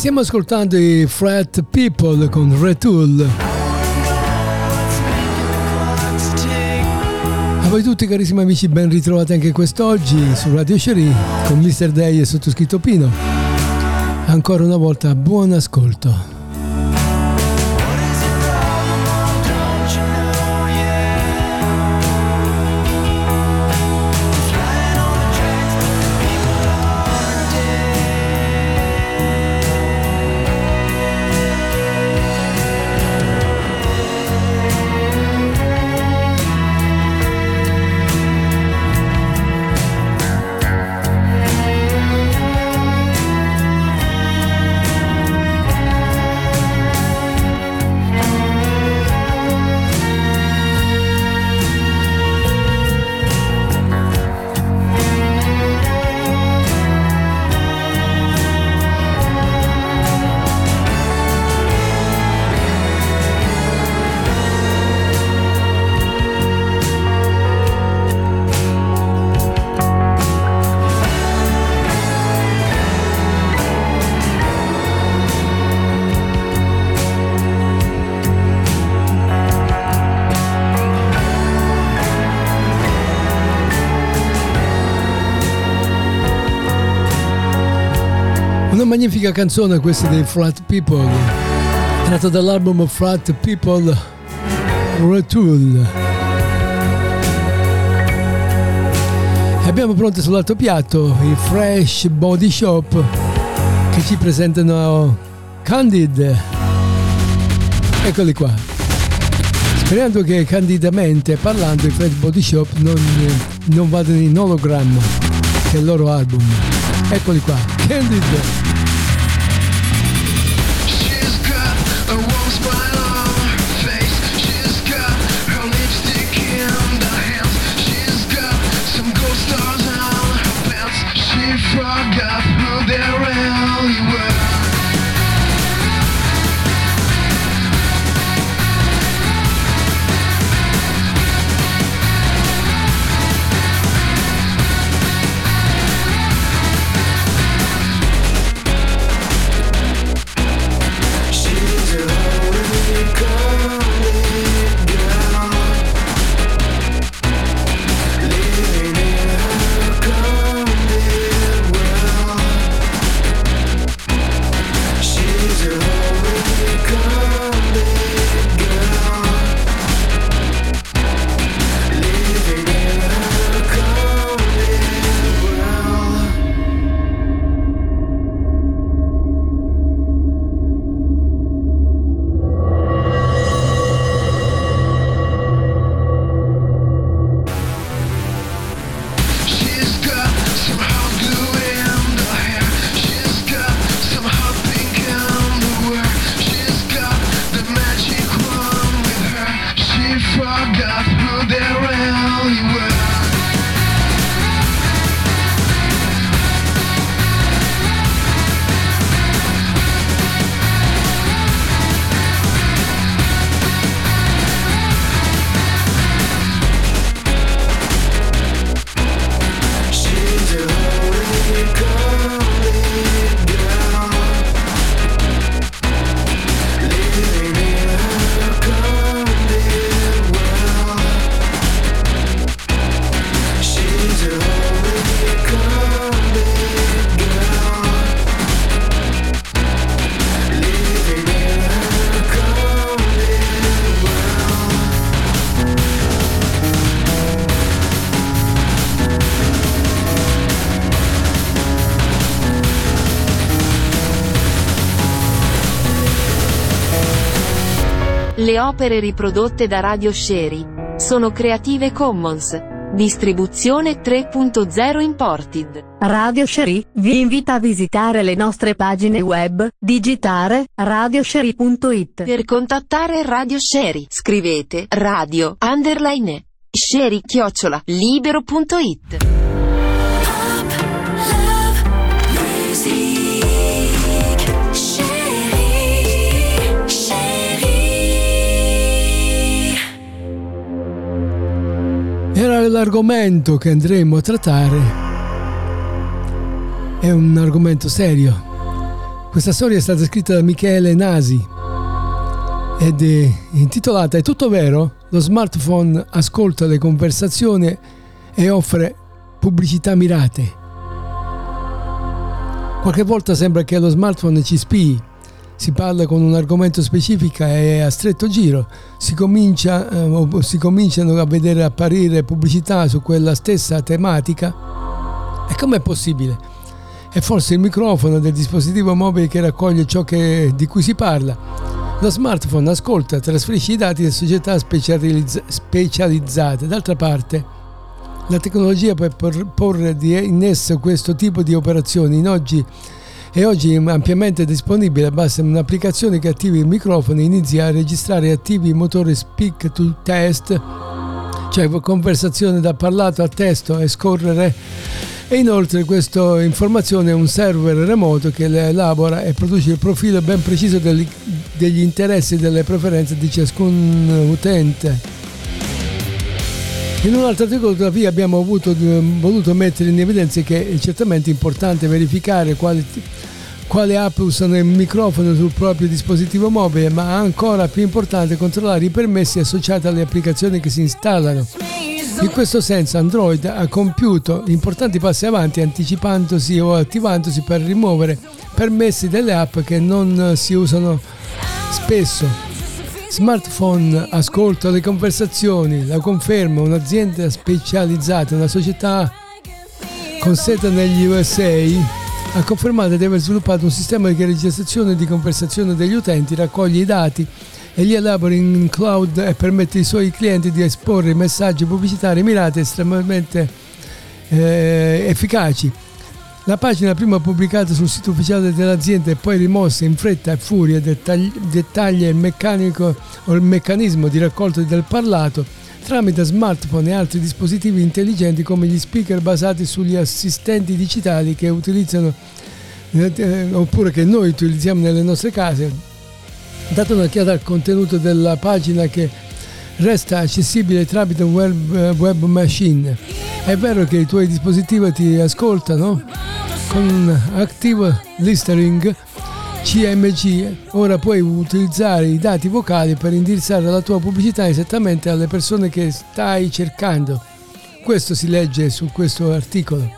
Stiamo ascoltando i Frat People con Retool. A voi tutti carissimi amici ben ritrovati anche quest'oggi su Radio Sherry con Mr. Day e sottoscritto Pino. Ancora una volta buon ascolto. Magnifica canzone questa dei Frat People, tratta dall'album Frat People Retool. E abbiamo pronto sull'alto piatto i Fresh Body Shop che ci presentano Candid. Eccoli qua. Sperando che candidamente parlando i Fresh Body Shop non, non vadano in ologramma, che è il loro album. Eccoli qua, Candid. Opere riprodotte da Radio Sherry sono Creative Commons. Distribuzione 3.0 Imported. Radio Sherry vi invita a visitare le nostre pagine web, digitare radiosherry.it. Per contattare Radio Sherry scrivete radio underline sherry chiocciola libero.it. Era l'argomento che andremo a trattare. È un argomento serio. Questa storia è stata scritta da Michele Nasi ed è intitolata È tutto vero? Lo smartphone ascolta le conversazioni e offre pubblicità mirate. Qualche volta sembra che lo smartphone ci spii, si parla con un argomento specifico e a stretto giro, si, comincia, eh, si cominciano a vedere apparire pubblicità su quella stessa tematica. E com'è possibile? È forse il microfono del dispositivo mobile che raccoglie ciò che, di cui si parla. Lo smartphone ascolta trasferisce i dati a società specializz- specializzate. D'altra parte, la tecnologia può porre in esso questo tipo di operazioni in oggi è oggi ampiamente disponibile, basta un'applicazione che attivi il microfono e inizi a registrare attivi il motore speak to test, cioè conversazione da parlato a testo e scorrere e inoltre questa informazione è un server remoto che elabora e produce il profilo ben preciso degli, degli interessi e delle preferenze di ciascun utente. In un altro articolo tuttavia abbiamo avuto, voluto mettere in evidenza che è certamente importante verificare quali quale app usano il microfono sul proprio dispositivo mobile, ma ancora più importante controllare i permessi associati alle applicazioni che si installano. In questo senso Android ha compiuto importanti passi avanti anticipandosi o attivandosi per rimuovere permessi delle app che non si usano spesso. Smartphone ascolta le conversazioni, la conferma un'azienda specializzata, una società con sede negli USA ha confermato di aver sviluppato un sistema di registrazione e di conversazione degli utenti, raccoglie i dati e li elabora in cloud e permette ai suoi clienti di esporre messaggi pubblicitari mirati estremamente eh, efficaci. La pagina prima pubblicata sul sito ufficiale dell'azienda e poi rimossa in fretta e furia dettaglia il meccanico il meccanismo di raccolta del parlato tramite smartphone e altri dispositivi intelligenti come gli speaker basati sugli assistenti digitali che utilizzano eh, oppure che noi utilizziamo nelle nostre case. Date un'occhiata al contenuto della pagina che resta accessibile tramite web, eh, web machine. È vero che i tuoi dispositivi ti ascoltano con Active Listening CMG, ora puoi utilizzare i dati vocali per indirizzare la tua pubblicità esattamente alle persone che stai cercando. Questo si legge su questo articolo.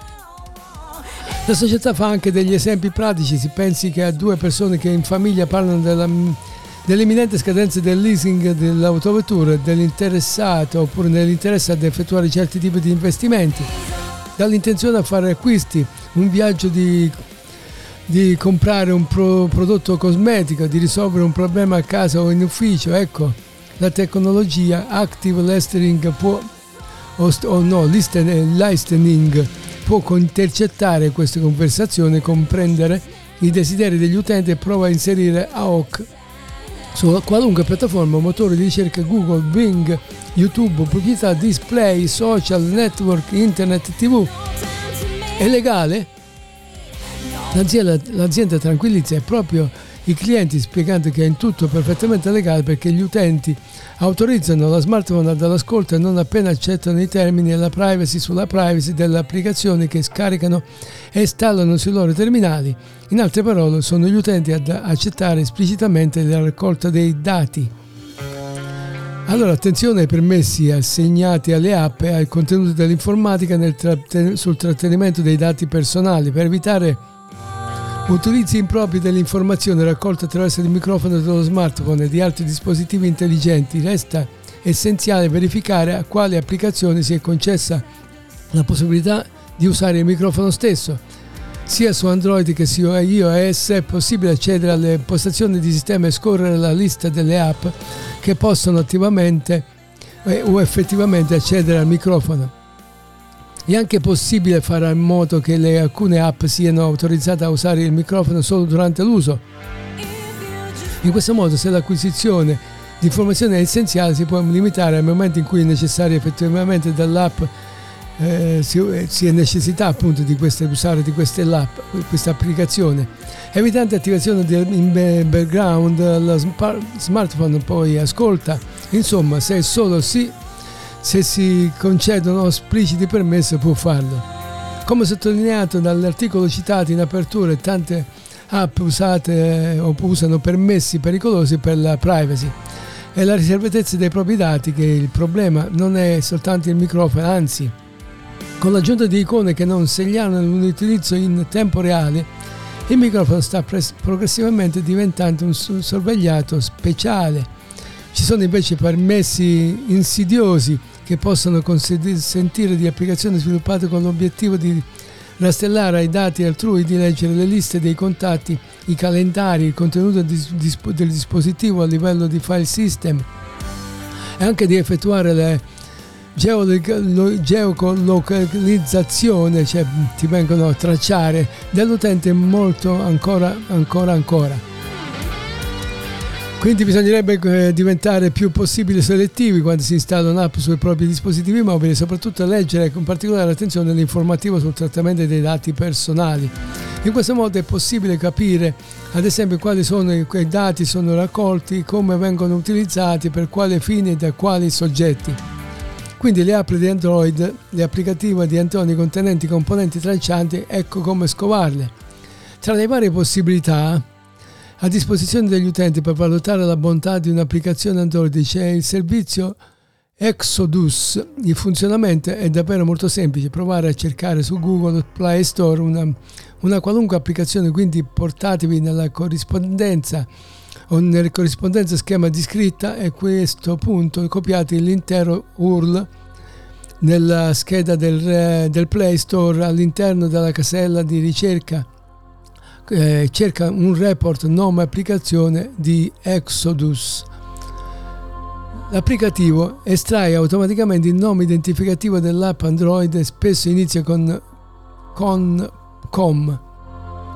La società fa anche degli esempi pratici, si pensi che a due persone che in famiglia parlano della, dell'imminente scadenza del leasing dell'autovettura, dell'interessato oppure dell'interesse ad effettuare certi tipi di investimenti, dall'intenzione a fare acquisti, un viaggio di di comprare un pro- prodotto cosmetico, di risolvere un problema a casa o in ufficio, ecco, la tecnologia Active Listening può, o, o no, listening può intercettare queste conversazioni, comprendere i desideri degli utenti e prova a inserire AOC su qualunque piattaforma, motore di ricerca Google, Bing, YouTube, pubblicità, display, social, network, internet, tv. È legale? L'azienda, tranquillizza proprio i clienti spiegando che è in tutto perfettamente legale perché gli utenti autorizzano la smartphone dall'ascolto non appena accettano i termini e la privacy sulla privacy delle applicazioni che scaricano e installano sui loro terminali. In altre parole, sono gli utenti ad accettare esplicitamente la raccolta dei dati. Allora, attenzione ai permessi assegnati alle app e ai contenuti dell'informatica tratten- sul trattenimento dei dati personali per evitare Utilizzi impropri delle informazioni raccolte attraverso il microfono dello smartphone e di altri dispositivi intelligenti. Resta essenziale verificare a quale applicazione si è concessa la possibilità di usare il microfono stesso. sia su Android che su iOS è possibile accedere alle impostazioni di sistema e scorrere la lista delle app che possono attivamente eh, o effettivamente accedere al microfono. È anche possibile fare in modo che le, alcune app siano autorizzate a usare il microfono solo durante l'uso. In questo modo se l'acquisizione di informazioni è essenziale si può limitare al momento in cui è necessario effettivamente dall'app eh, si, eh, si, è necessità appunto di queste, usare di queste app, questa applicazione. Evitante attivazione in background, lo smartphone poi ascolta, insomma se è solo sì se si concedono espliciti permessi può farlo. Come sottolineato dall'articolo citato in apertura, tante app usate o usano permessi pericolosi per la privacy. È la riservatezza dei propri dati che il problema non è soltanto il microfono, anzi, con l'aggiunta di icone che non segnalano l'utilizzo in tempo reale, il microfono sta progressivamente diventando un sorvegliato speciale. Ci sono invece permessi insidiosi che possono consentire di applicazioni sviluppate con l'obiettivo di rastellare ai dati altrui di leggere le liste dei contatti, i calendari, il contenuto del dispositivo a livello di file system e anche di effettuare le geolocalizzazione, cioè ti vengono a tracciare dell'utente molto ancora ancora ancora. Quindi bisognerebbe eh, diventare più possibile selettivi quando si installa un'app sui propri dispositivi mobili e soprattutto leggere con particolare attenzione l'informativa sul trattamento dei dati personali. In questo modo è possibile capire ad esempio quali sono quei dati sono raccolti, come vengono utilizzati, per quale fine e da quali soggetti. Quindi le app di Android, le applicative di Antoni contenenti componenti traccianti, ecco come scovarle. Tra le varie possibilità a disposizione degli utenti per valutare la bontà di un'applicazione Android. C'è il servizio Exodus. Il funzionamento è davvero molto semplice, provare a cercare su Google Play Store una, una qualunque applicazione, quindi portatevi nella corrispondenza o nella corrispondenza schema di scritta e a questo punto copiate l'intero URL nella scheda del, del Play Store all'interno della casella di ricerca eh, cerca un report nome applicazione di Exodus. L'applicativo estrae automaticamente il nome identificativo dell'app Android e spesso inizia con, con com.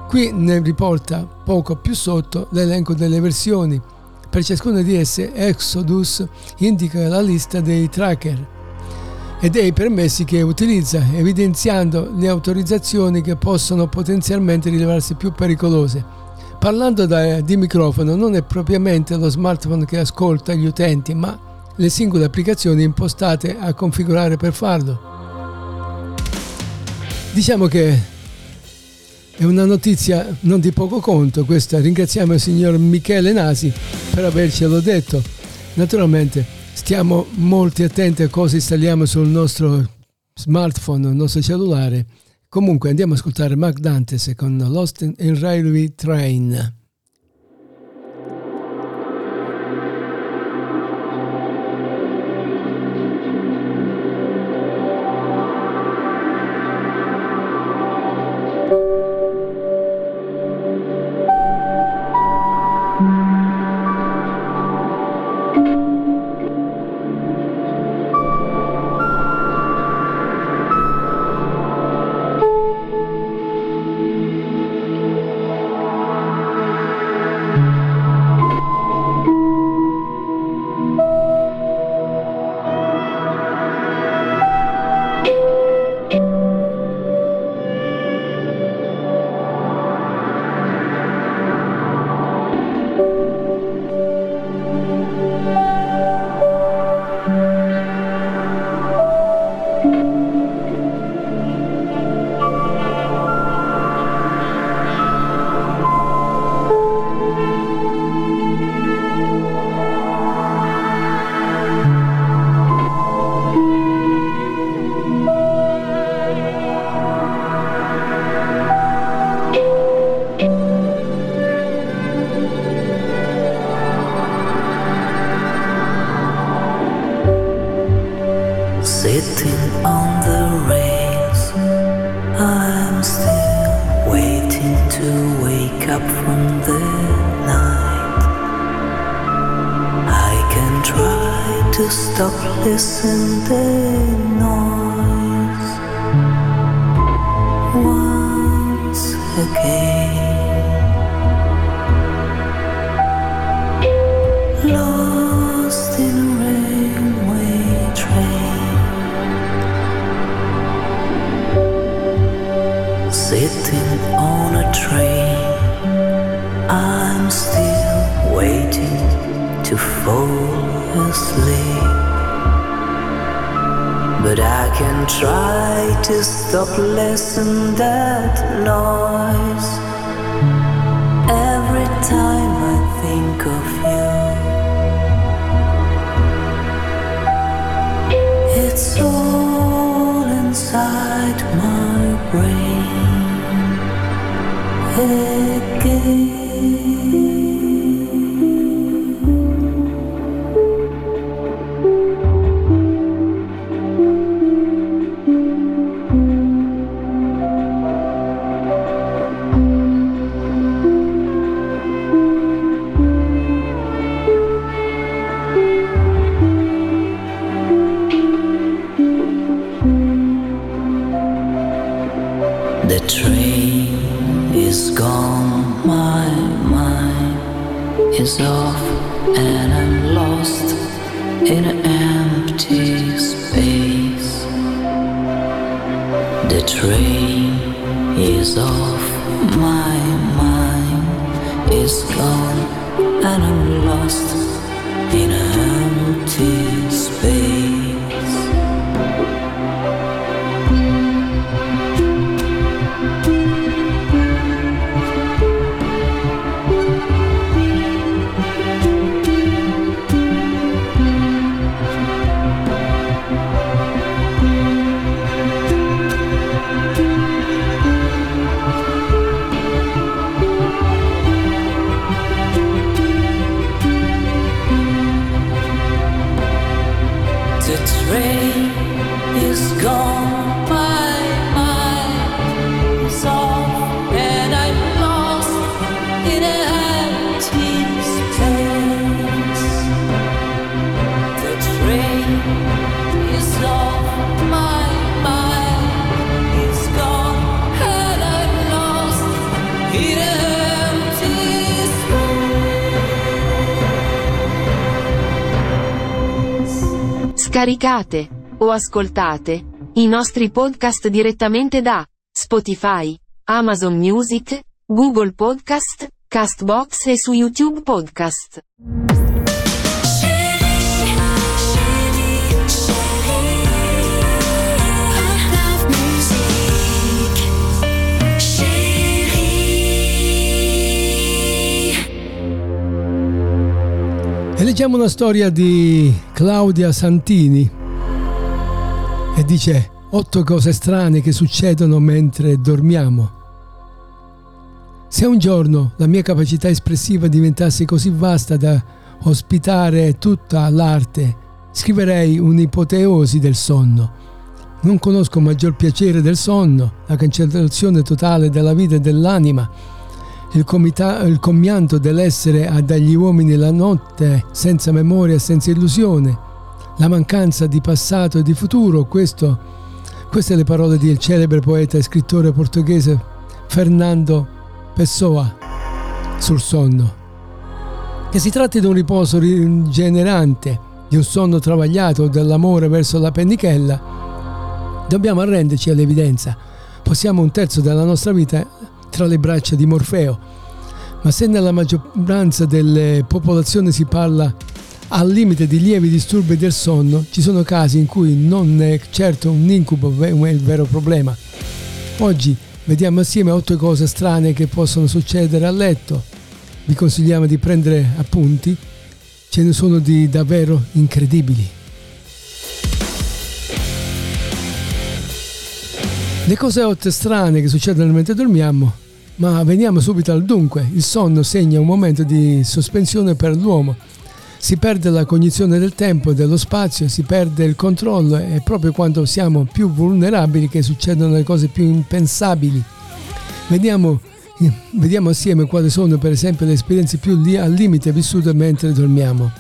Qui ne riporta poco più sotto l'elenco delle versioni. Per ciascuna di esse Exodus indica la lista dei tracker e dei permessi che utilizza, evidenziando le autorizzazioni che possono potenzialmente rilevarsi più pericolose. Parlando da, di microfono, non è propriamente lo smartphone che ascolta gli utenti, ma le singole applicazioni impostate a configurare per farlo. Diciamo che è una notizia non di poco conto questa, ringraziamo il signor Michele Nasi per avercelo detto. Naturalmente stiamo molto attenti a cosa installiamo sul nostro smartphone, il nostro cellulare. Comunque andiamo ad ascoltare Mark Dantes con Lost in Railway Train. Train is off, my mind is gone, and I'm lost in an Scaricate o ascoltate i nostri podcast direttamente da Spotify, Amazon Music, Google Podcast, Castbox e su YouTube Podcast. E leggiamo una storia di Claudia Santini e dice otto cose strane che succedono mentre dormiamo. Se un giorno la mia capacità espressiva diventasse così vasta da ospitare tutta l'arte, scriverei un'ipoteosi del sonno. Non conosco maggior piacere del sonno, la cancellazione totale della vita e dell'anima, il, comita- il commianto dell'essere a dagli uomini la notte senza memoria senza illusione, la mancanza di passato e di futuro, questo, queste le parole del celebre poeta e scrittore portoghese Fernando Pessoa sul sonno. Che si tratti di un riposo rigenerante, di un sonno travagliato dell'amore verso la pennichella, dobbiamo arrenderci all'evidenza. Possiamo un terzo della nostra vita tra le braccia di Morfeo. Ma se nella maggioranza delle popolazioni si parla al limite di lievi disturbi del sonno, ci sono casi in cui non è certo un incubo il vero problema. Oggi vediamo assieme otto cose strane che possono succedere a letto. Vi consigliamo di prendere appunti, ce ne sono di davvero incredibili. Le cose otto strane che succedono mentre dormiamo, ma veniamo subito al dunque. Il sonno segna un momento di sospensione per l'uomo. Si perde la cognizione del tempo e dello spazio, si perde il controllo e proprio quando siamo più vulnerabili che succedono le cose più impensabili. Vediamo, vediamo assieme quali sono per esempio le esperienze più al limite vissute mentre dormiamo.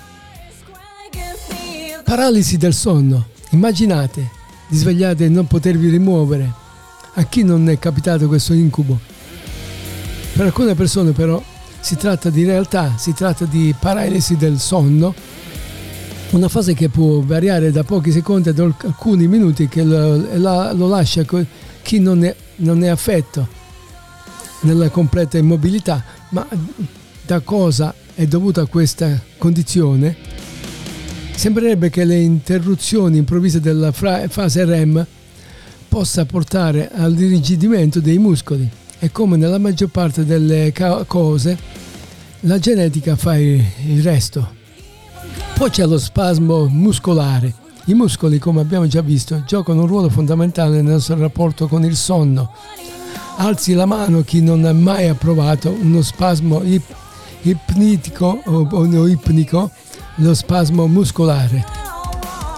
Paralisi del sonno. Immaginate di svegliare e non potervi rimuovere. A chi non è capitato questo incubo? Per alcune persone però si tratta di realtà, si tratta di paralisi del sonno, una fase che può variare da pochi secondi ad alcuni minuti che lo, lo lascia chi non è, non è affetto nella completa immobilità, ma da cosa è dovuta questa condizione? Sembrerebbe che le interruzioni improvvise della fase REM possa portare all'irrigidimento dei muscoli e come nella maggior parte delle cose la genetica fa il resto. Poi c'è lo spasmo muscolare. I muscoli, come abbiamo già visto, giocano un ruolo fondamentale nel nostro rapporto con il sonno. Alzi la mano chi non ha mai approvato uno spasmo ip- ipnitico o, o ipnico, lo spasmo muscolare.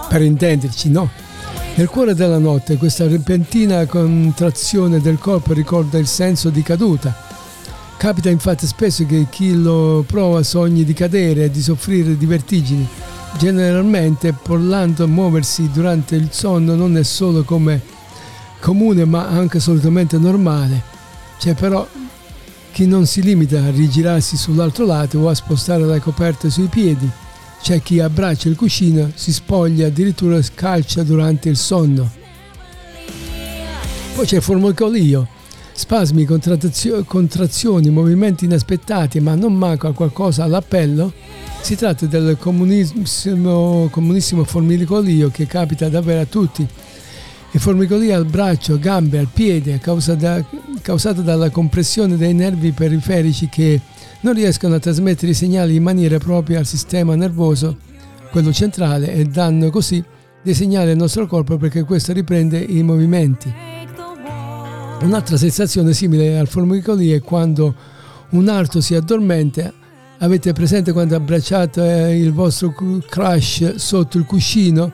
Per intenderci, no? Nel cuore della notte questa repentina contrazione del corpo ricorda il senso di caduta. Capita infatti spesso che chi lo prova sogni di cadere e di soffrire di vertigini. Generalmente parlando muoversi durante il sonno non è solo come comune ma anche assolutamente normale. C'è però chi non si limita a rigirarsi sull'altro lato o a spostare la coperta sui piedi c'è chi abbraccia il cuscino, si spoglia, addirittura scalcia durante il sonno. Poi c'è il formicolio, spasmi, contrazioni, movimenti inaspettati, ma non manca qualcosa all'appello. Si tratta del comunissimo, comunissimo formicolio che capita davvero a tutti. Il formicolio al braccio, gambe, al piede, causato dalla compressione dei nervi periferici che non riescono a trasmettere i segnali in maniera propria al sistema nervoso, quello centrale, e danno così dei segnali al nostro corpo perché questo riprende i movimenti. Un'altra sensazione simile al formicolio è quando un arto si addormenta. Avete presente quando abbracciate il vostro crush sotto il cuscino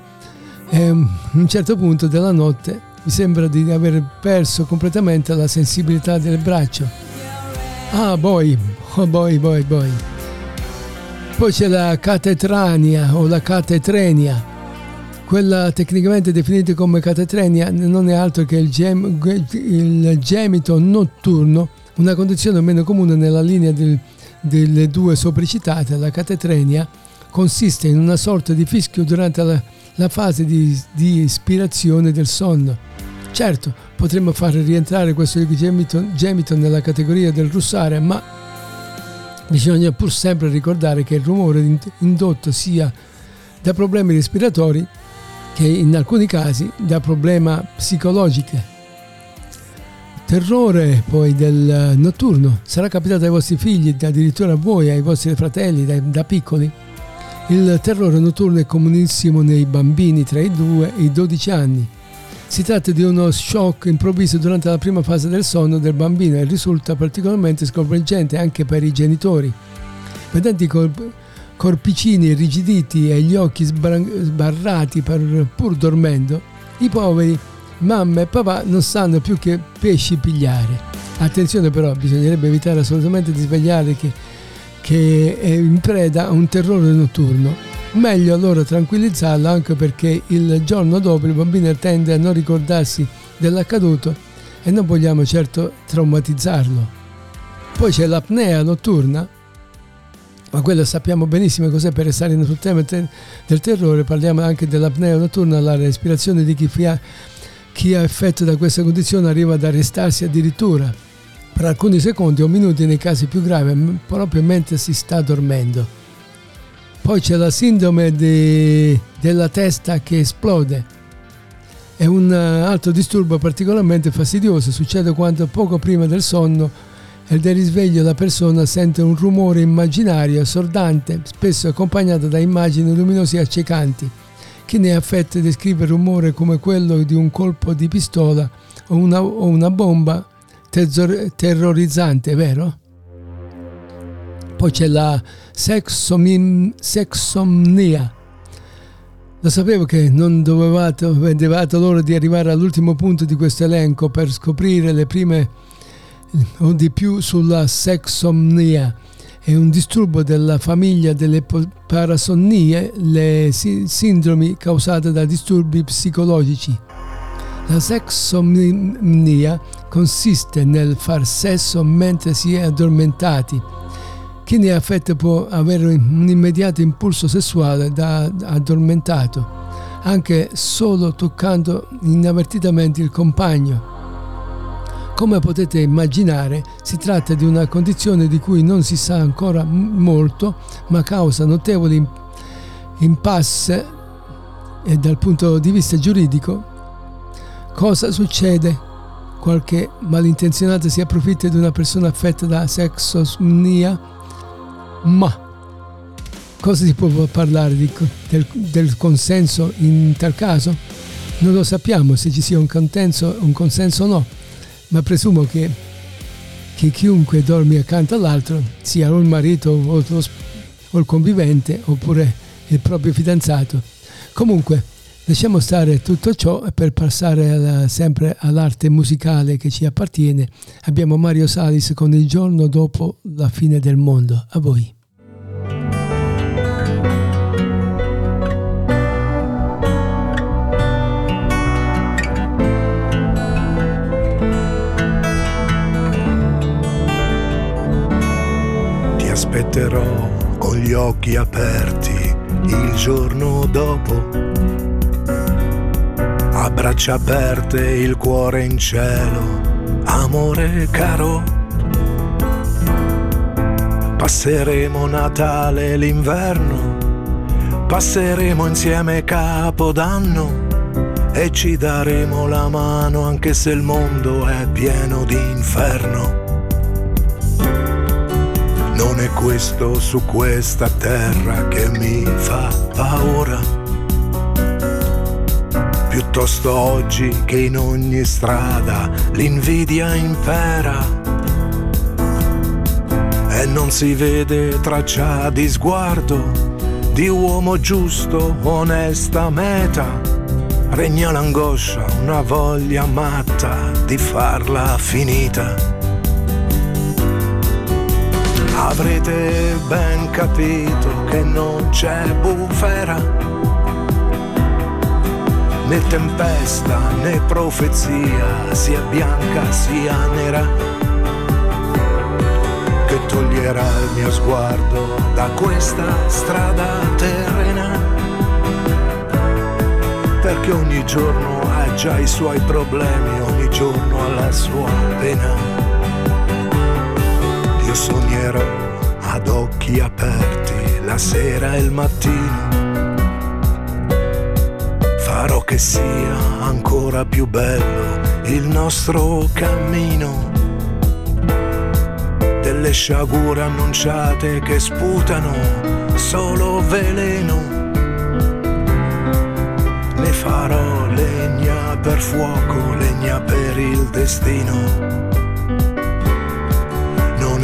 e a un certo punto della notte vi sembra di aver perso completamente la sensibilità del braccio. Ah, poi Boy, boy, boy. Poi c'è la catetrania o la catetrenia. Quella tecnicamente definita come catetrenia non è altro che il, gem, il gemito notturno, una condizione meno comune nella linea del, delle due sopracitate. La catetrenia consiste in una sorta di fischio durante la, la fase di, di ispirazione del sonno. Certo, potremmo far rientrare questo gemito, gemito nella categoria del russare, ma Bisogna pur sempre ricordare che il rumore indotto sia da problemi respiratori che in alcuni casi da problemi psicologici. Terrore poi del notturno sarà capitato ai vostri figli, addirittura a voi, ai vostri fratelli da, da piccoli. Il terrore notturno è comunissimo nei bambini tra i 2 e i 12 anni si tratta di uno shock improvviso durante la prima fase del sonno del bambino e risulta particolarmente sconvolgente anche per i genitori. Vedendo i corp- corpicini irrigiditi e gli occhi sbarrati pur dormendo, i poveri mamma e papà non sanno più che pesci pigliare. Attenzione però, bisognerebbe evitare assolutamente di svegliare che, che è in preda a un terrore notturno Meglio allora tranquillizzarlo anche perché il giorno dopo il bambino tende a non ricordarsi dell'accaduto e non vogliamo certo traumatizzarlo. Poi c'è l'apnea notturna, ma quello sappiamo benissimo cos'è per restare sul tema del terrore, parliamo anche dell'apnea notturna, la respirazione di chi ha, chi ha effetto da questa condizione arriva ad arrestarsi addirittura per alcuni secondi o minuti nei casi più gravi, proprio mentre si sta dormendo. Poi c'è la sindrome di, della testa che esplode. È un eh, altro disturbo particolarmente fastidioso, succede quando poco prima del sonno e del risveglio la persona sente un rumore immaginario, assordante, spesso accompagnato da immagini luminose e accecanti. Chi ne è affetto descrive il rumore come quello di un colpo di pistola o una, o una bomba terrorizzante, vero? Poi c'è la sexomnia. Lo sapevo che non dovevate, vedevate l'ora di arrivare all'ultimo punto di questo elenco per scoprire le prime o di più sulla sexomnia. è un disturbo della famiglia delle parasonnie, le sindromi causate da disturbi psicologici. La sexomnia consiste nel far sesso mentre si è addormentati. Chi ne è affetto può avere un immediato impulso sessuale da addormentato, anche solo toccando inavvertitamente il compagno. Come potete immaginare, si tratta di una condizione di cui non si sa ancora molto, ma causa notevoli impasse e dal punto di vista giuridico. Cosa succede? Qualche malintenzionato si approfitta di una persona affetta da sexosmia? Ma cosa si può parlare di, del, del, consenso in tal caso? Non lo sappiamo se ci sia un, contenso, un consenso o no ma presumo che, che chiunque dormi accanto all'altro sia o il marito o, lo, o il convivente oppure il proprio fidanzato. Comunque, lasciamo stare tutto ciò per passare alla, sempre all'arte musicale che ci appartiene abbiamo Mario Salis con Il giorno dopo la fine del mondo. A voi. Aspetterò con gli occhi aperti il giorno dopo. A braccia aperte il cuore in cielo, amore caro. Passeremo Natale e l'inverno, passeremo insieme Capodanno e ci daremo la mano anche se il mondo è pieno di inferno non è questo su questa terra che mi fa paura. Piuttosto oggi che in ogni strada l'invidia impera e non si vede traccia di sguardo di uomo giusto, onesta meta. Regna l'angoscia, una voglia matta di farla finita avrete ben capito che non c'è bufera, né tempesta né profezia, sia bianca sia nera, che toglierà il mio sguardo da questa strada terrena, perché ogni giorno ha già i suoi problemi, ogni giorno ha la sua pena. Sognerò ad occhi aperti la sera e il mattino. Farò che sia ancora più bello il nostro cammino. Delle sciagure annunciate che sputano solo veleno. Ne farò legna per fuoco, legna per il destino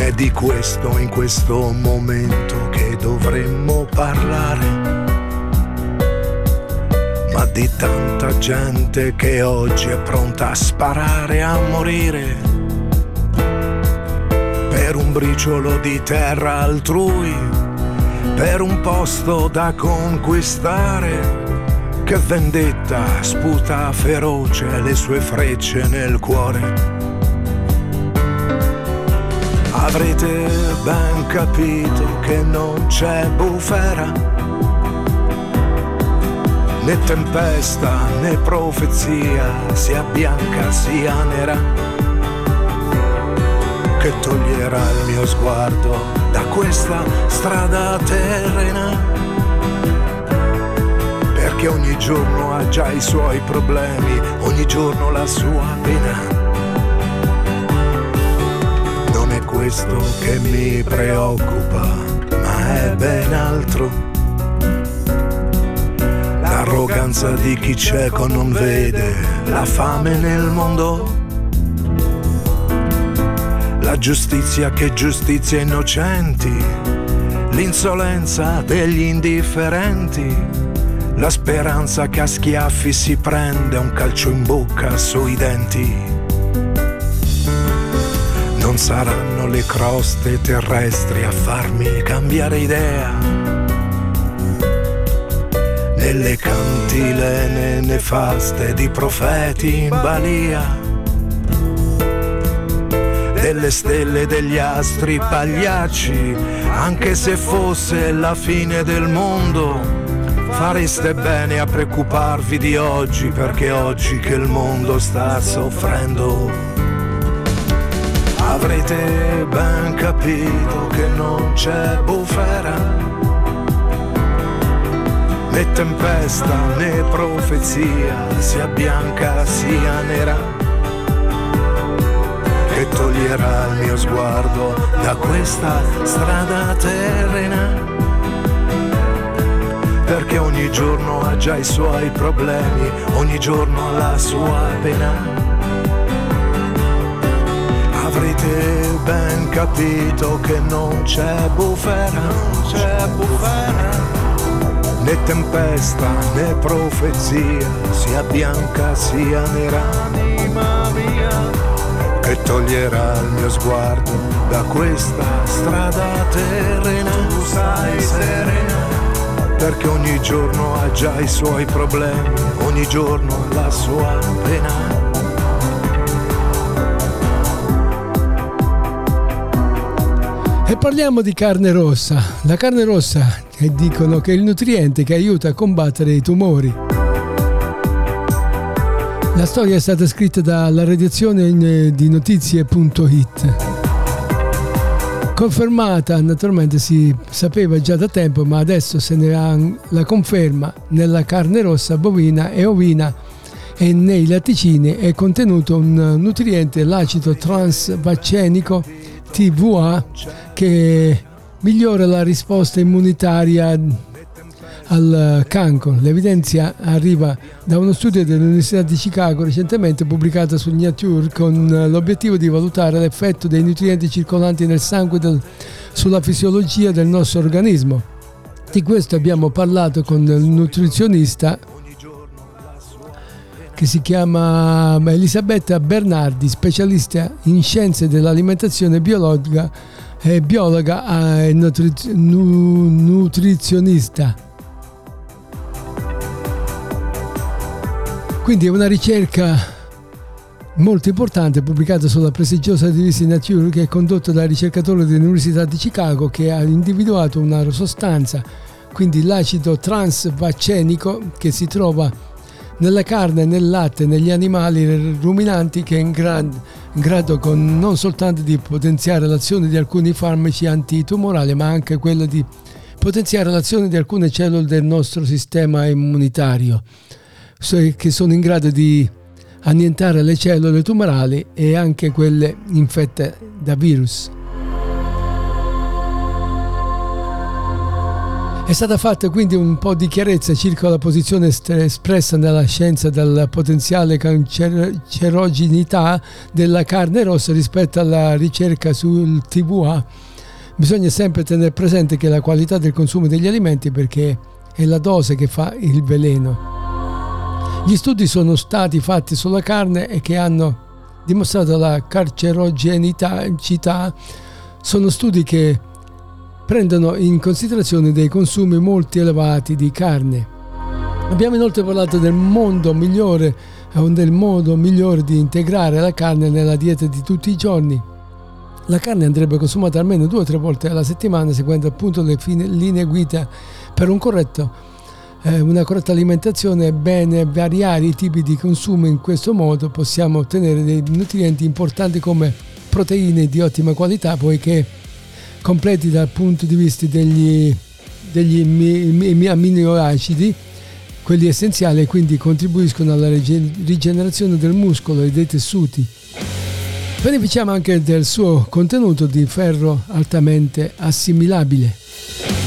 è di questo in questo momento che dovremmo parlare, ma di tanta gente che oggi è pronta a sparare, a morire per un briciolo di terra altrui, per un posto da conquistare. Che vendetta sputa feroce le sue frecce nel cuore avrete ben capito che non c'è bufera, né tempesta né profezia, sia bianca sia nera, che toglierà il mio sguardo da questa strada terrena. Perché ogni giorno ha già i suoi problemi, ogni giorno la sua pena questo che mi preoccupa, ma è ben altro. L'arroganza di chi cieco non vede la fame nel mondo. La giustizia che giustizia innocenti, l'insolenza degli indifferenti, la speranza che a schiaffi si prende un calcio in bocca sui denti Non saranno le croste terrestri a farmi cambiare idea. Nelle cantilene nefaste di profeti in balia delle stelle, degli astri pagliacci, anche se fosse la fine del mondo, fareste bene a preoccuparvi di oggi, perché oggi che il mondo sta soffrendo, avrete ben capito che non c'è bufera, né tempesta né profezia, sia bianca sia nera che toglierà il mio sguardo da questa strada terrena. Perché ogni giorno ha già i suoi problemi, ogni giorno ha la sua pena. Avrete ben capito che non c'è bufera, non c'è bufera, né tempesta né profezia, sia bianca sia nera. Anima mia che toglierà il mio sguardo da questa strada terrena. Tu stai serena, perché ogni giorno ha già i suoi problemi, ogni giorno la sua pena. Parliamo di carne rossa. La carne rossa dicono che è il nutriente che aiuta a combattere i tumori. La storia è stata scritta dalla redazione eh, di notizie.it. Confermata, naturalmente si sapeva già da tempo, ma adesso se ne ha la conferma nella carne rossa bovina e ovina e nei latticini è contenuto un nutriente, l'acido transvaccenico TVA, che migliora la risposta immunitaria al cancro. L'evidenza arriva da uno studio dell'Università di Chicago recentemente pubblicato sul Nature con l'obiettivo di valutare l'effetto dei nutrienti circolanti nel sangue del, sulla fisiologia del nostro organismo. Di questo abbiamo parlato con il nutrizionista che si chiama Elisabetta Bernardi, specialista in scienze dell'alimentazione biologica e biologa e nutrizionista. Quindi è una ricerca molto importante pubblicata sulla prestigiosa rivista Nature che è condotta da ricercatori dell'Università di Chicago che ha individuato una sostanza, quindi l'acido transvaccenico che si trova nella carne, nel latte, negli animali ruminanti che è in, gran, in grado con, non soltanto di potenziare l'azione di alcuni farmaci antitumorali ma anche quella di potenziare l'azione di alcune cellule del nostro sistema immunitario che sono in grado di annientare le cellule tumorali e anche quelle infette da virus. È stata fatta quindi un po' di chiarezza circa la posizione espressa nella scienza della potenziale cancerogenità della carne rossa rispetto alla ricerca sul TVA. Bisogna sempre tenere presente che la qualità del consumo degli alimenti perché è la dose che fa il veleno. Gli studi sono stati fatti sulla carne e che hanno dimostrato la carcerogenità. Sono studi che prendono in considerazione dei consumi molto elevati di carne. Abbiamo inoltre parlato del mondo migliore, del modo migliore di integrare la carne nella dieta di tutti i giorni. La carne andrebbe consumata almeno due o tre volte alla settimana, seguendo appunto le linee guida per un corretto eh, una corretta alimentazione è bene variare i tipi di consumo, in questo modo possiamo ottenere dei nutrienti importanti come proteine di ottima qualità, poiché completi dal punto di vista degli, degli aminoacidi, quelli essenziali e quindi contribuiscono alla rigenerazione del muscolo e dei tessuti. Beneficiamo anche del suo contenuto di ferro altamente assimilabile.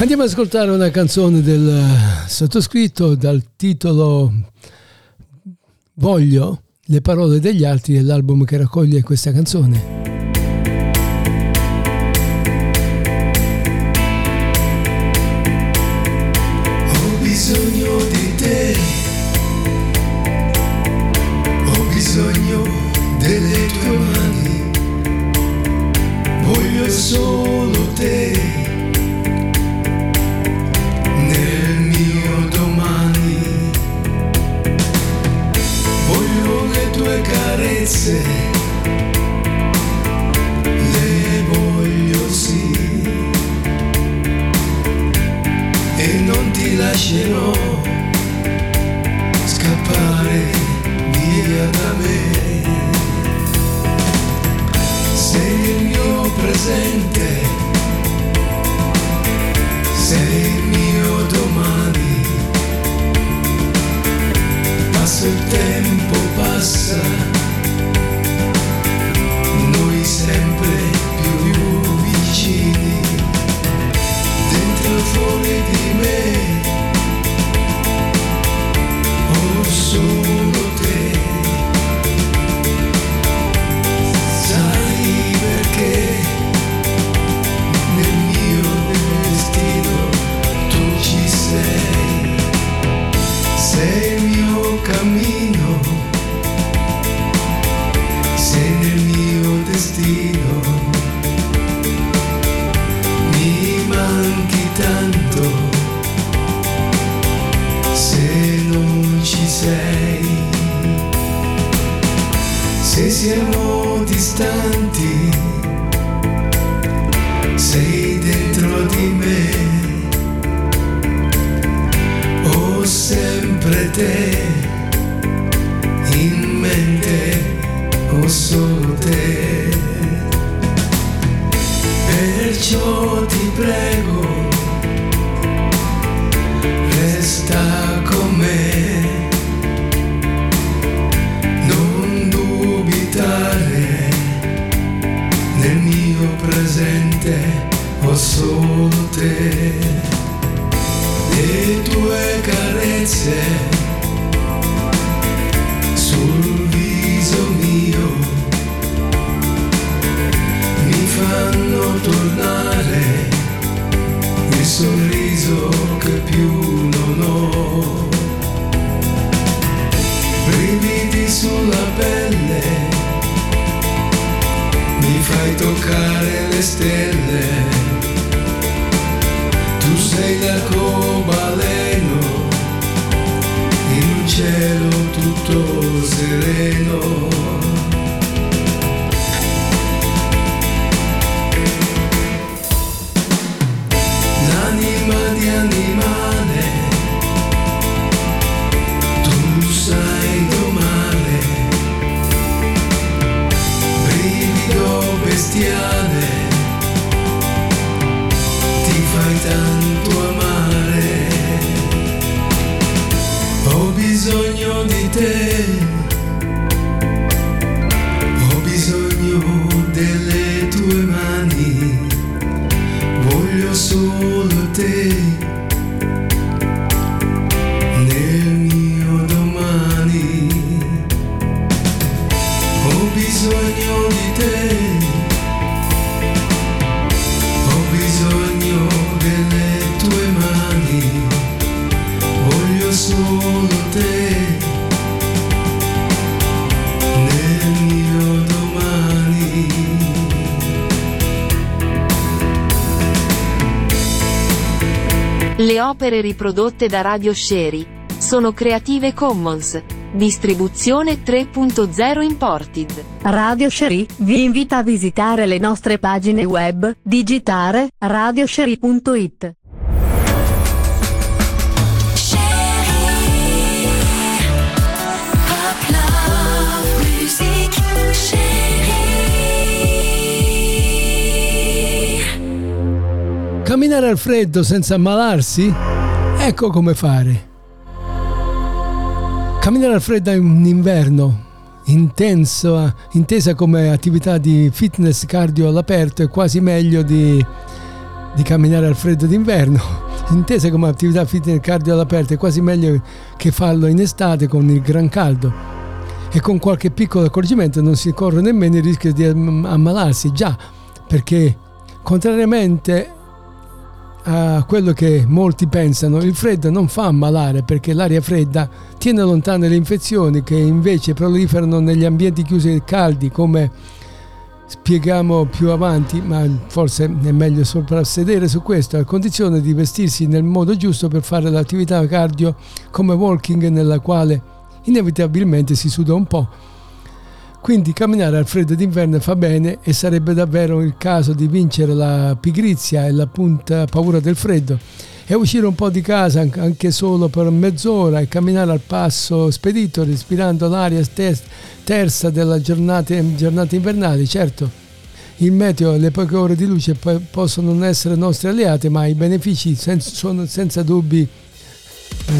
Andiamo ad ascoltare una canzone del sottoscritto dal titolo Voglio le parole degli altri dell'album che raccoglie questa canzone. se siamo distanti, sei dentro di me, ho sempre te in mente, ho solo te. Perciò ti prego, resta con me. vivo presente ho solo te. Le tue carezze sul viso mio mi fanno tornare il sorriso che più non ho. Brividi sulla pelle mi fai toccare le stelle. Tu sei l'arcobaleno, in cielo tutto sereno. Opere riprodotte da Radio Sherry. Sono Creative Commons. Distribuzione 3.0 Imported. Radio Sherry vi invita a visitare le nostre pagine web, digitare radiosherry.it. Camminare al freddo senza ammalarsi? Ecco come fare. Camminare al freddo in inverno, intenso, intesa come attività di fitness cardio all'aperto, è quasi meglio di, di camminare al freddo d'inverno, intesa come attività fitness cardio all'aperto, è quasi meglio che farlo in estate con il gran caldo. E con qualche piccolo accorgimento non si corre nemmeno il rischio di ammalarsi, già, perché contrariamente a quello che molti pensano, il freddo non fa ammalare perché l'aria fredda tiene lontane le infezioni che invece proliferano negli ambienti chiusi e caldi come spieghiamo più avanti, ma forse è meglio soprassedere su questo, a condizione di vestirsi nel modo giusto per fare l'attività cardio come walking nella quale inevitabilmente si suda un po'. Quindi camminare al freddo d'inverno fa bene e sarebbe davvero il caso di vincere la pigrizia e la punta paura del freddo e uscire un po' di casa anche solo per mezz'ora e camminare al passo spedito respirando l'aria terza della giornata, giornate invernali. Certo, il meteo e le poche ore di luce possono non essere nostri alleati, ma i benefici sono senza dubbi eh,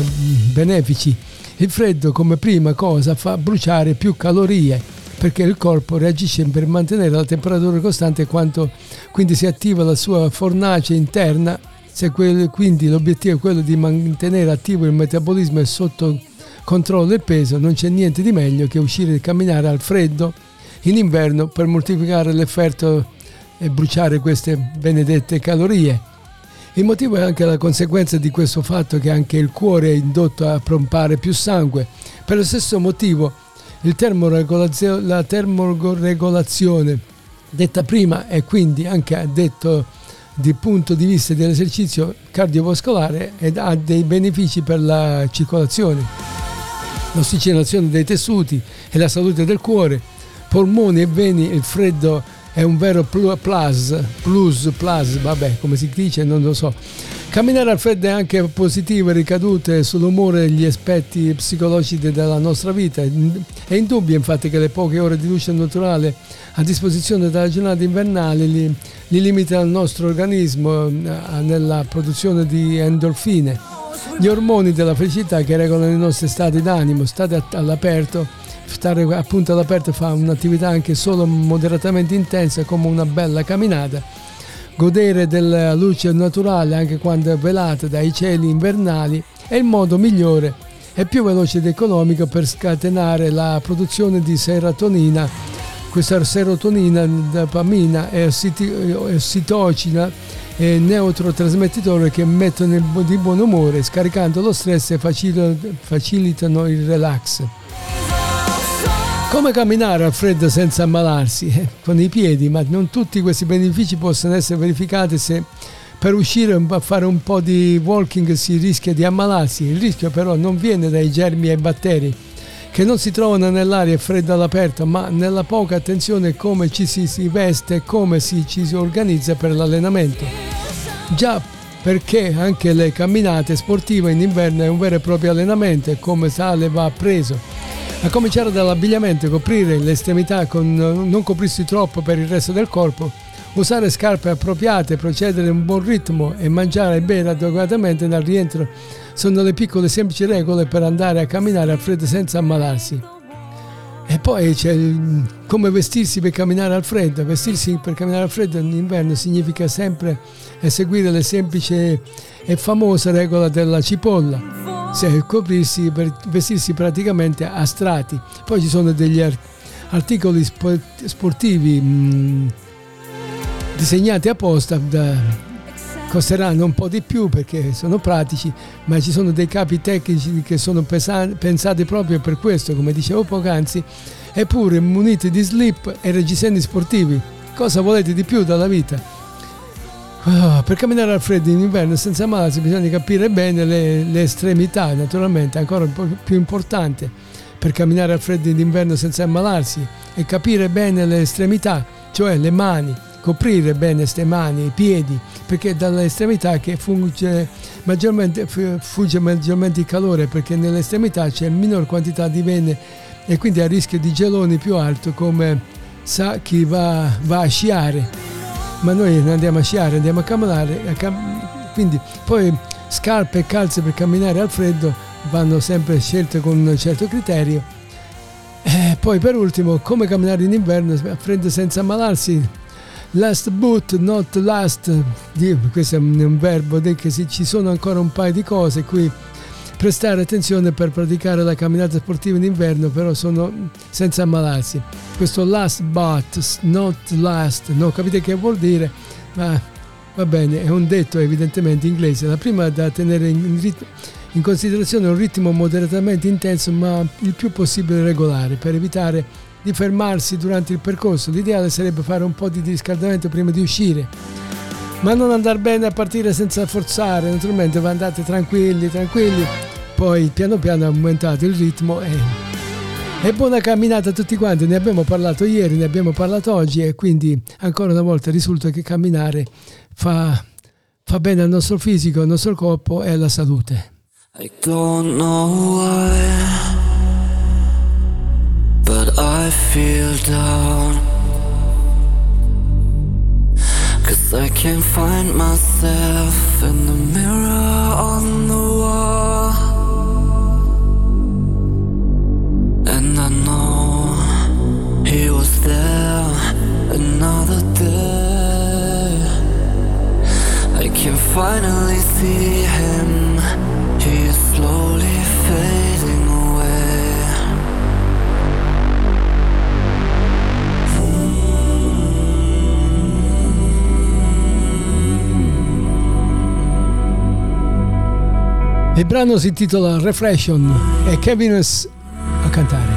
benefici. Il freddo come prima cosa fa bruciare più calorie perché il corpo reagisce per mantenere la temperatura costante quanto quindi si attiva la sua fornace interna se quello, quindi l'obiettivo è quello di mantenere attivo il metabolismo e sotto controllo il peso non c'è niente di meglio che uscire e camminare al freddo in inverno per moltiplicare l'effetto e bruciare queste benedette calorie. Il motivo è anche la conseguenza di questo fatto che anche il cuore è indotto a pompare più sangue. Per lo stesso motivo la termoregolazione detta prima e quindi anche detto dal punto di vista dell'esercizio cardiovascolare ha dei benefici per la circolazione, l'ossigenazione dei tessuti e la salute del cuore, polmoni e veni, il freddo è un vero plus, plus, plus, vabbè come si dice non lo so Camminare al freddo è anche positivo, ricadute sull'umore e gli aspetti psicologici della nostra vita. È indubbio infatti che le poche ore di luce naturale a disposizione della giornata invernale li, li limitano il nostro organismo eh, nella produzione di endorfine, gli ormoni della felicità che regolano i nostri stati d'animo, stare all'aperto stare appunto all'aperto fa un'attività anche solo moderatamente intensa come una bella camminata Godere della luce naturale anche quando è velata dai cieli invernali è il modo migliore e più veloce ed economico per scatenare la produzione di serotonina. Questa serotonina, dopamina e ossitocina e neurotrasmettitori che mettono di buon umore, scaricando lo stress e facilitano il relax. Come camminare al freddo senza ammalarsi? Eh, con i piedi, ma non tutti questi benefici possono essere verificati se per uscire a fare un po' di walking si rischia di ammalarsi. Il rischio però non viene dai germi e batteri che non si trovano nell'aria fredda all'aperto, ma nella poca attenzione come ci si, si veste e come si, ci si organizza per l'allenamento. Già perché anche le camminate sportive in inverno è un vero e proprio allenamento e come tale va preso a cominciare dall'abbigliamento, coprire le estremità con non coprirsi troppo per il resto del corpo, usare scarpe appropriate, procedere in un buon ritmo e mangiare e bere adeguatamente dal rientro sono le piccole semplici regole per andare a camminare al freddo senza ammalarsi. E poi c'è il, come vestirsi per camminare al freddo. Vestirsi per camminare al freddo in inverno significa sempre seguire le semplici e famose regole della cipolla cioè coprirsi per vestirsi praticamente a strati. Poi ci sono degli articoli sportivi mh, disegnati apposta da, costeranno un po' di più perché sono pratici, ma ci sono dei capi tecnici che sono pensati proprio per questo, come dicevo poc'anzi, eppure muniti di slip e reggiseni sportivi. Cosa volete di più dalla vita? Oh, per camminare al freddo in inverno senza ammalarsi bisogna capire bene le, le estremità, naturalmente, ancora un po' più importante per camminare al freddo in inverno senza ammalarsi e capire bene le estremità, cioè le mani, coprire bene queste mani, i piedi, perché è dalle estremità che fugge maggiormente, fugge maggiormente il calore, perché nelle estremità c'è minor quantità di vene e quindi a rischio di geloni più alto, come sa chi va, va a sciare ma noi non andiamo a sciare, andiamo a camminare, a cam- quindi poi scarpe e calze per camminare al freddo vanno sempre scelte con un certo criterio. E poi per ultimo, come camminare in inverno a freddo senza ammalarsi? Last but not last, questo è un verbo che ci sono ancora un paio di cose qui prestare attenzione per praticare la camminata sportiva in inverno, però sono senza ammalarsi. Questo last but not last, no, capite che vuol dire? Ma va bene, è un detto evidentemente inglese. La prima da tenere in, rit- in considerazione è un ritmo moderatamente intenso, ma il più possibile regolare, per evitare di fermarsi durante il percorso. L'ideale sarebbe fare un po' di riscaldamento prima di uscire ma non andare bene a partire senza forzare, naturalmente va andate tranquilli, tranquilli, poi piano piano aumentate il ritmo e, e buona camminata a tutti quanti, ne abbiamo parlato ieri, ne abbiamo parlato oggi e quindi ancora una volta risulta che camminare fa, fa bene al nostro fisico, al nostro corpo e alla salute. I don't know why, I feel down. Cause I can't find myself in the mirror on the wall. And I know he was there another day. I can finally see him. He is slowly fading Il brano si intitola Reflection e Kevin a cantare.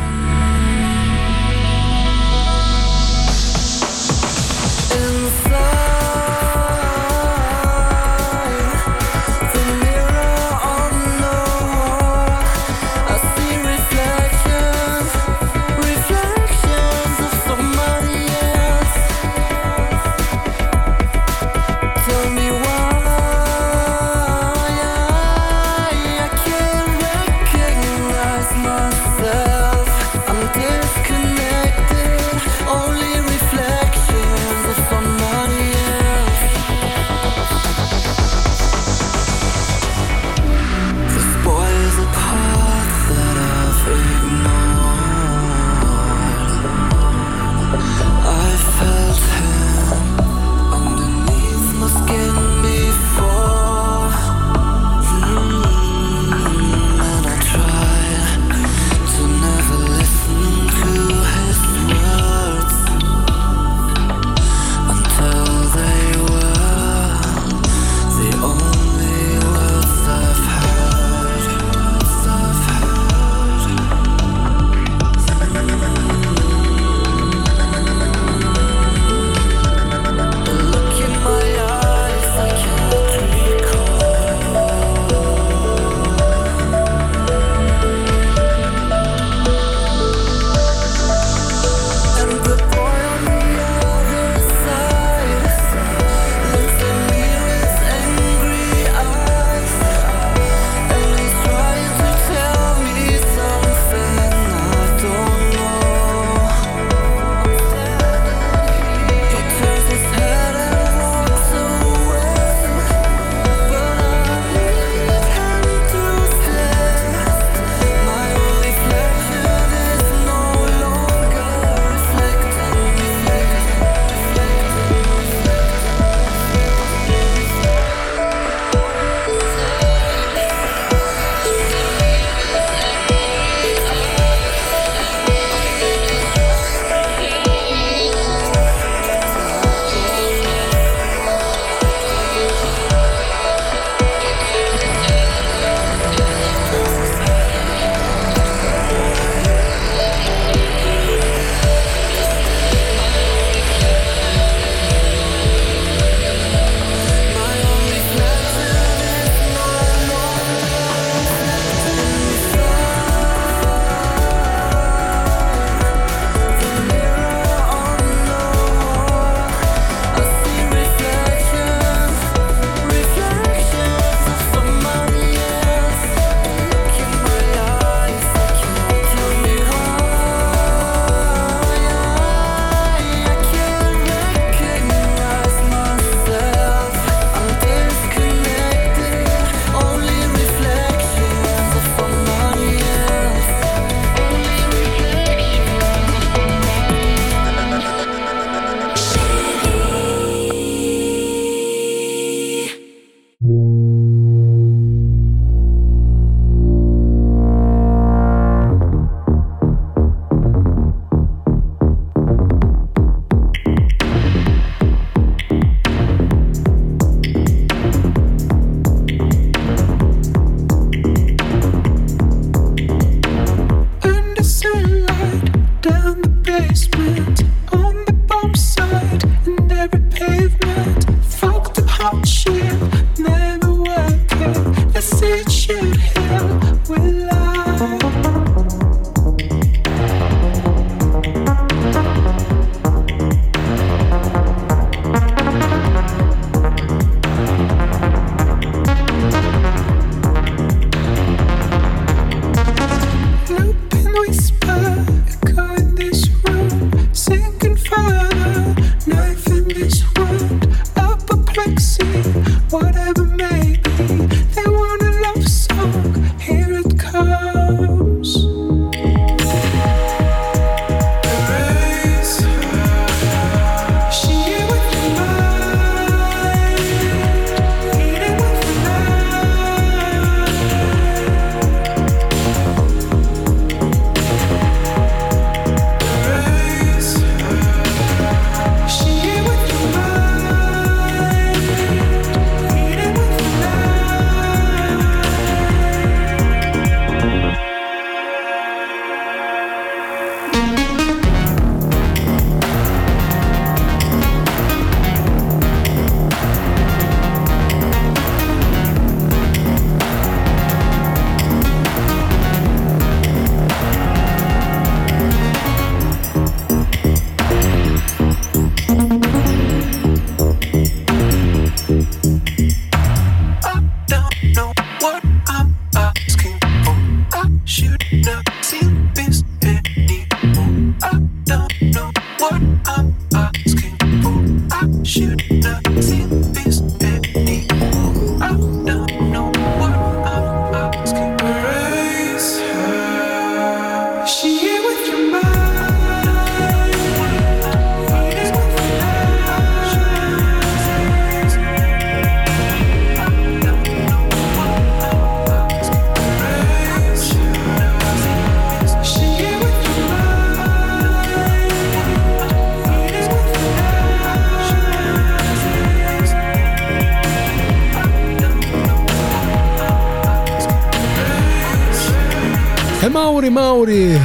Mauri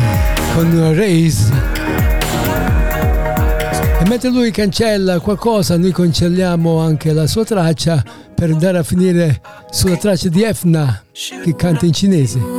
con Race. E mentre lui cancella qualcosa, noi cancelliamo anche la sua traccia per andare a finire sulla traccia di Efna che canta in cinese.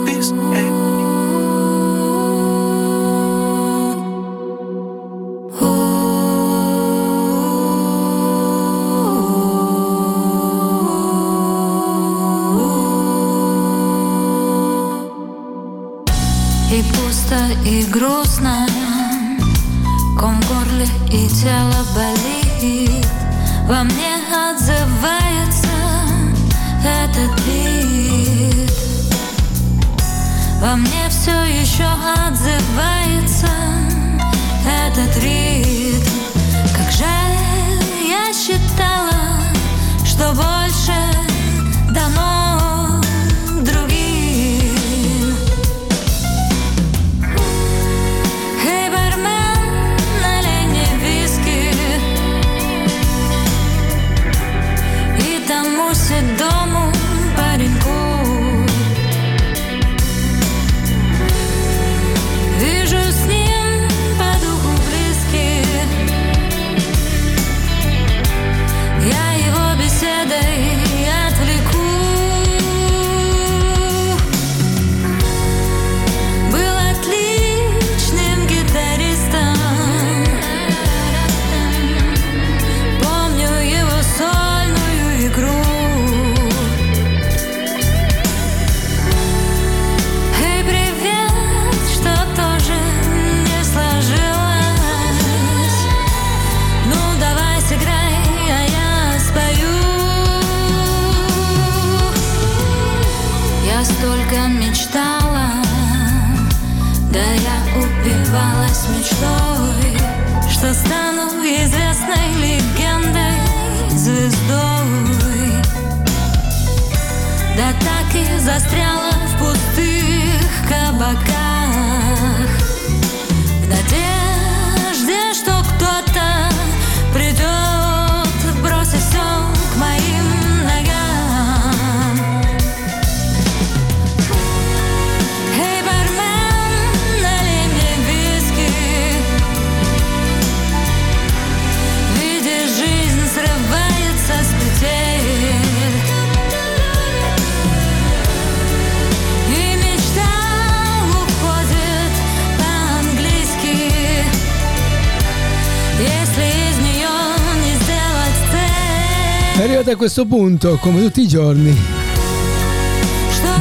Arrivati a questo punto, come tutti i giorni,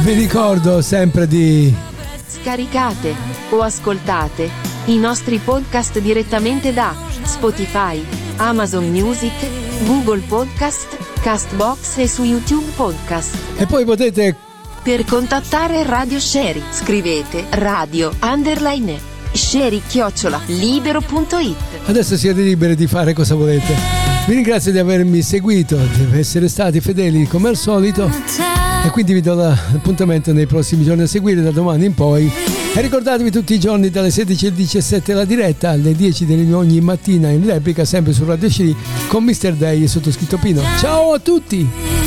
vi ricordo sempre di scaricate o ascoltate i nostri podcast direttamente da Spotify, Amazon Music Google Podcast, Castbox e su YouTube Podcast. E poi potete Per contattare Radio Sherry, scrivete radio underline sherry chiocciola libero.it. Adesso siete liberi di fare cosa volete. Vi ringrazio di avermi seguito, di essere stati fedeli come al solito e quindi vi do l'appuntamento nei prossimi giorni a seguire da domani in poi. E ricordatevi tutti i giorni dalle 16 alle 17 la diretta, alle 10 di ogni mattina in replica sempre su Radio Sci con Mr. Day e sottoscritto Pino. Ciao a tutti!